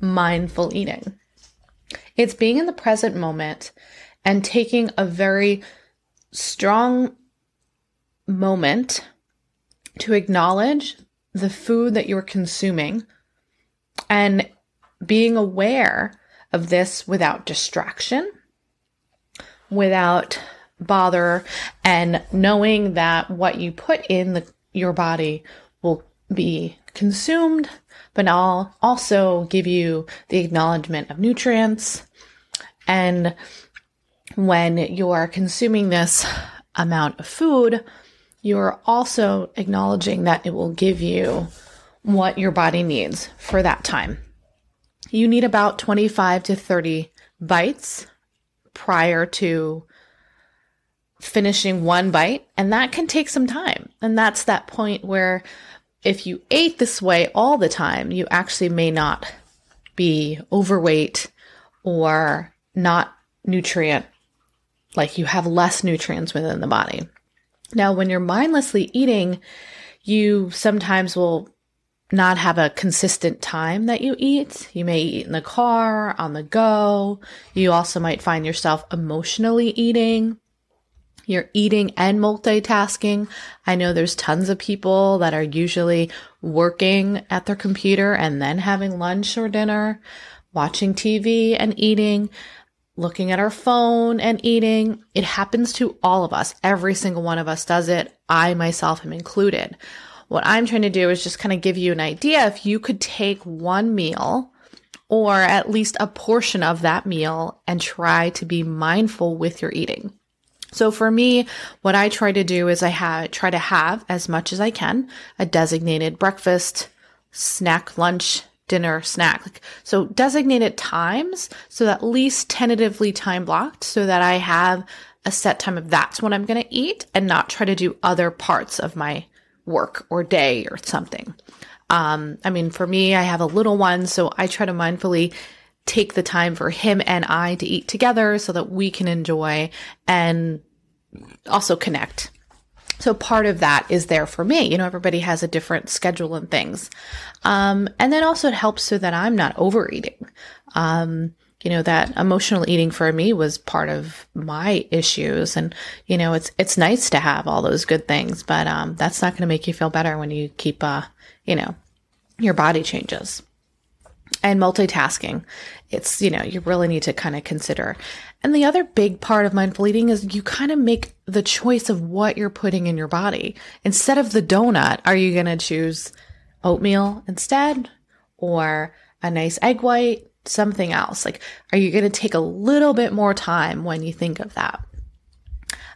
mindful eating. It's being in the present moment and taking a very strong moment to acknowledge the food that you're consuming and being aware of this without distraction, without bother, and knowing that what you put in the, your body will be consumed but I'll also give you the acknowledgement of nutrients. And when you're consuming this amount of food, you're also acknowledging that it will give you what your body needs for that time. You need about 25 to 30 bites prior to finishing one bite, and that can take some time. And that's that point where if you ate this way all the time, you actually may not be overweight or not nutrient, like you have less nutrients within the body. Now, when you're mindlessly eating, you sometimes will not have a consistent time that you eat. You may eat in the car, on the go. You also might find yourself emotionally eating. You're eating and multitasking. I know there's tons of people that are usually working at their computer and then having lunch or dinner, watching TV and eating, looking at our phone and eating. It happens to all of us. Every single one of us does it. I myself am included. What I'm trying to do is just kind of give you an idea if you could take one meal or at least a portion of that meal and try to be mindful with your eating. So for me, what I try to do is I have, try to have as much as I can a designated breakfast, snack, lunch, dinner, snack. Like, so designated times. So at least tentatively time blocked so that I have a set time of that's when I'm going to eat and not try to do other parts of my work or day or something. Um, I mean, for me, I have a little one, so I try to mindfully take the time for him and I to eat together so that we can enjoy and also connect. So part of that is there for me. You know, everybody has a different schedule and things. Um, and then also it helps so that I'm not overeating. Um, you know, that emotional eating for me was part of my issues. And, you know, it's, it's nice to have all those good things, but, um, that's not going to make you feel better when you keep, uh, you know, your body changes and multitasking. It's, you know, you really need to kind of consider. And the other big part of mindful eating is you kind of make the choice of what you're putting in your body. Instead of the donut, are you going to choose oatmeal instead or a nice egg white, something else? Like, are you going to take a little bit more time when you think of that?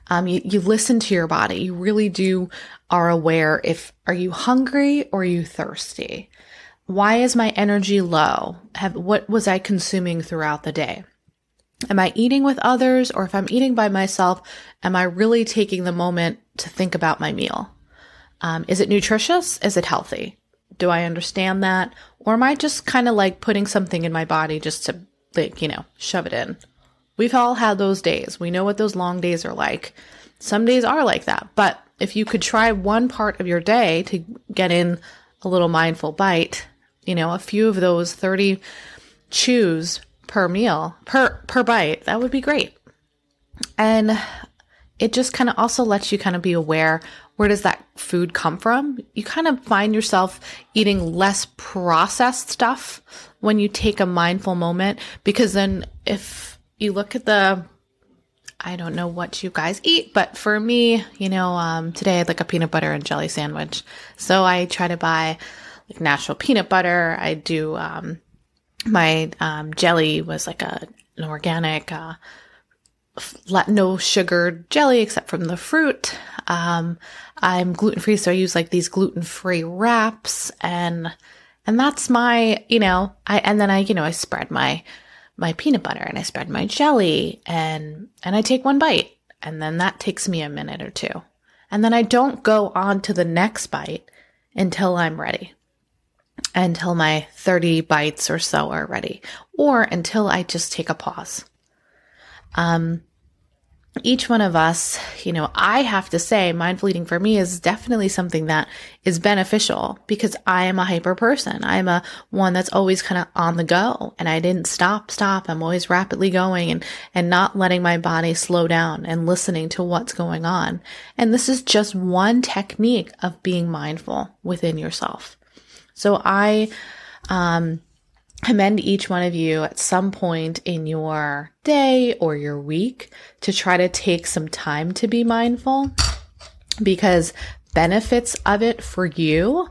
Um, you, you listen to your body. You really do are aware if, are you hungry or you thirsty? Why is my energy low? Have, what was I consuming throughout the day? Am I eating with others or if I'm eating by myself, am I really taking the moment to think about my meal? Um, is it nutritious? Is it healthy? Do I understand that? Or am I just kind of like putting something in my body just to like, you know, shove it in? We've all had those days. We know what those long days are like. Some days are like that. But if you could try one part of your day to get in a little mindful bite, you know, a few of those 30 chews per meal, per per bite, that would be great. And it just kind of also lets you kind of be aware where does that food come from? You kind of find yourself eating less processed stuff when you take a mindful moment because then if you look at the I don't know what you guys eat, but for me, you know, um, today I had like a peanut butter and jelly sandwich. So I try to buy like natural peanut butter. I do, um, my, um, jelly was like a, an organic, uh, no sugar jelly except from the fruit. Um, I'm gluten free, so I use like these gluten free wraps and, and that's my, you know, I, and then I, you know, I spread my, my peanut butter and I spread my jelly and, and I take one bite and then that takes me a minute or two. And then I don't go on to the next bite until I'm ready, until my 30 bites or so are ready, or until I just take a pause. Um, each one of us, you know, I have to say mindful eating for me is definitely something that is beneficial because I am a hyper person. I'm a one that's always kind of on the go and I didn't stop, stop. I'm always rapidly going and, and not letting my body slow down and listening to what's going on. And this is just one technique of being mindful within yourself. So I, um, commend each one of you at some point in your day or your week to try to take some time to be mindful because benefits of it for you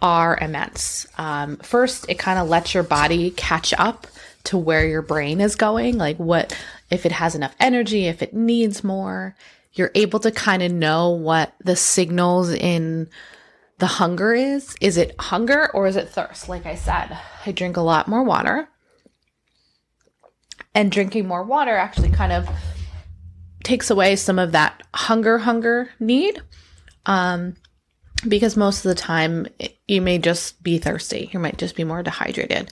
are immense. Um, first, it kind of lets your body catch up to where your brain is going, like what, if it has enough energy, if it needs more. You're able to kind of know what the signals in the hunger is. Is it hunger or is it thirst? Like I said, I drink a lot more water. And drinking more water actually kind of takes away some of that hunger, hunger need. Um, because most of the time you may just be thirsty. You might just be more dehydrated.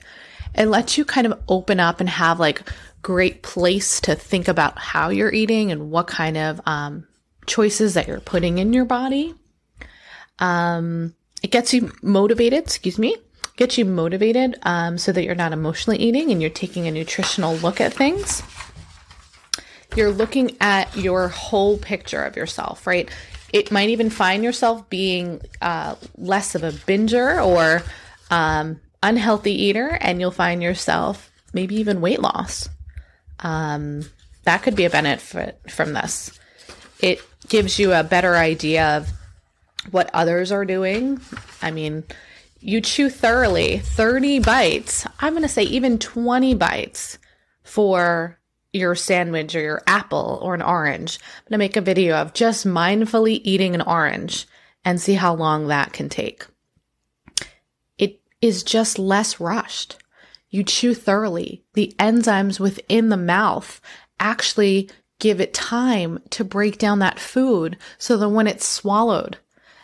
It lets you kind of open up and have like great place to think about how you're eating and what kind of um, choices that you're putting in your body. Um, it gets you motivated, excuse me, gets you motivated um, so that you're not emotionally eating and you're taking a nutritional look at things. You're looking at your whole picture of yourself, right? It might even find yourself being uh, less of a binger or um, unhealthy eater, and you'll find yourself maybe even weight loss. Um, that could be a benefit from this. It gives you a better idea of what others are doing. I mean, you chew thoroughly 30 bites. I'm going to say even 20 bites for your sandwich or your apple or an orange. I'm going to make a video of just mindfully eating an orange and see how long that can take. It is just less rushed. You chew thoroughly. The enzymes within the mouth actually give it time to break down that food so that when it's swallowed,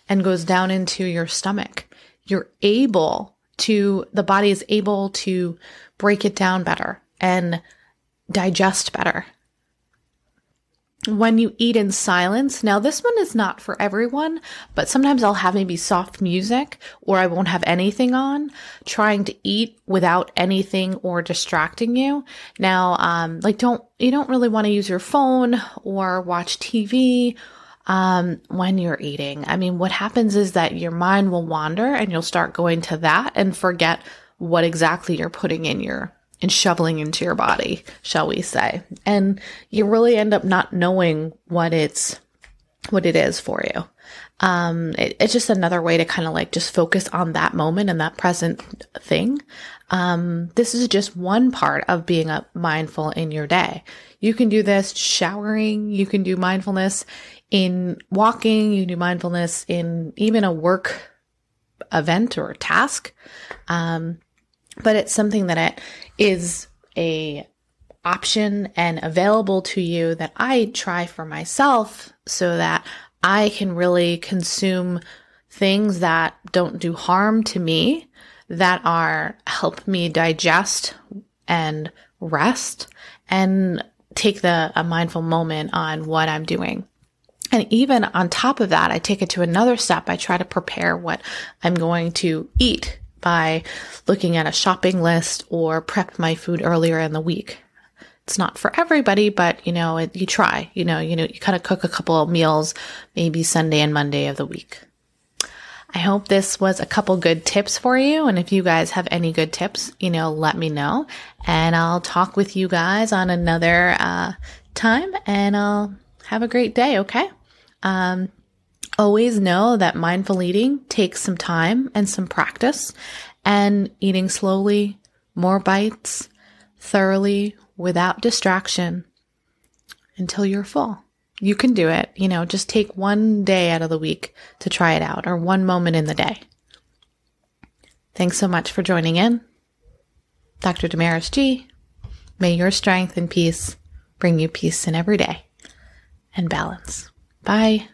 and goes down into your stomach. You're able to, the body is able to break it down better and digest better. When you eat in silence, now this one is not for everyone, but sometimes I'll have maybe soft music or I won't have anything on, trying to eat without anything or distracting you. Now, um, like don't, you don't really want to use your phone or watch TV um, when you're eating. I mean, what happens is that your mind will wander and you'll start going to that and forget what exactly you're putting in your and shoveling into your body, shall we say. And you really end up not knowing what it's what it is for you. Um, it, it's just another way to kind of like just focus on that moment and that present thing. Um, this is just one part of being a mindful in your day. You can do this showering. You can do mindfulness in walking, you do mindfulness in even a work event or task. Um, but it's something that it is a option and available to you that I try for myself so that I can really consume things that don't do harm to me, that are help me digest and rest and take the a mindful moment on what I'm doing. And even on top of that, I take it to another step. I try to prepare what I'm going to eat by looking at a shopping list or prep my food earlier in the week. It's not for everybody, but you know, it, you try, you know, you know, you kind of cook a couple of meals, maybe Sunday and Monday of the week. I hope this was a couple good tips for you. And if you guys have any good tips, you know, let me know and I'll talk with you guys on another, uh, time and I'll have a great day, okay? Um, always know that mindful eating takes some time and some practice, and eating slowly, more bites, thoroughly, without distraction until you're full. You can do it. You know, just take one day out of the week to try it out or one moment in the day. Thanks so much for joining in. Dr. Damaris G. May your strength and peace bring you peace in every day and balance. Bye.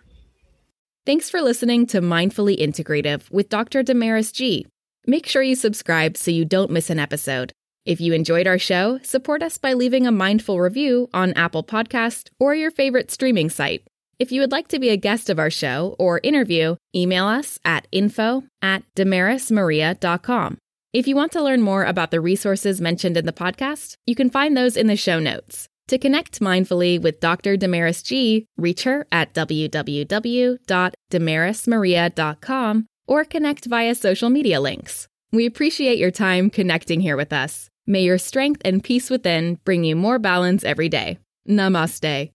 Thanks for listening to Mindfully Integrative with Dr. Damaris G. Make sure you subscribe so you don't miss an episode. If you enjoyed our show, support us by leaving a mindful review on Apple Podcast or your favorite streaming site. If you would like to be a guest of our show or interview, email us at info at damarismaria.com. If you want to learn more about the resources mentioned in the podcast, you can find those in the show notes. To connect mindfully with Dr. Damaris G, reach her at www.damarismaria.com or connect via social media links. We appreciate your time connecting here with us. May your strength and peace within bring you more balance every day. Namaste.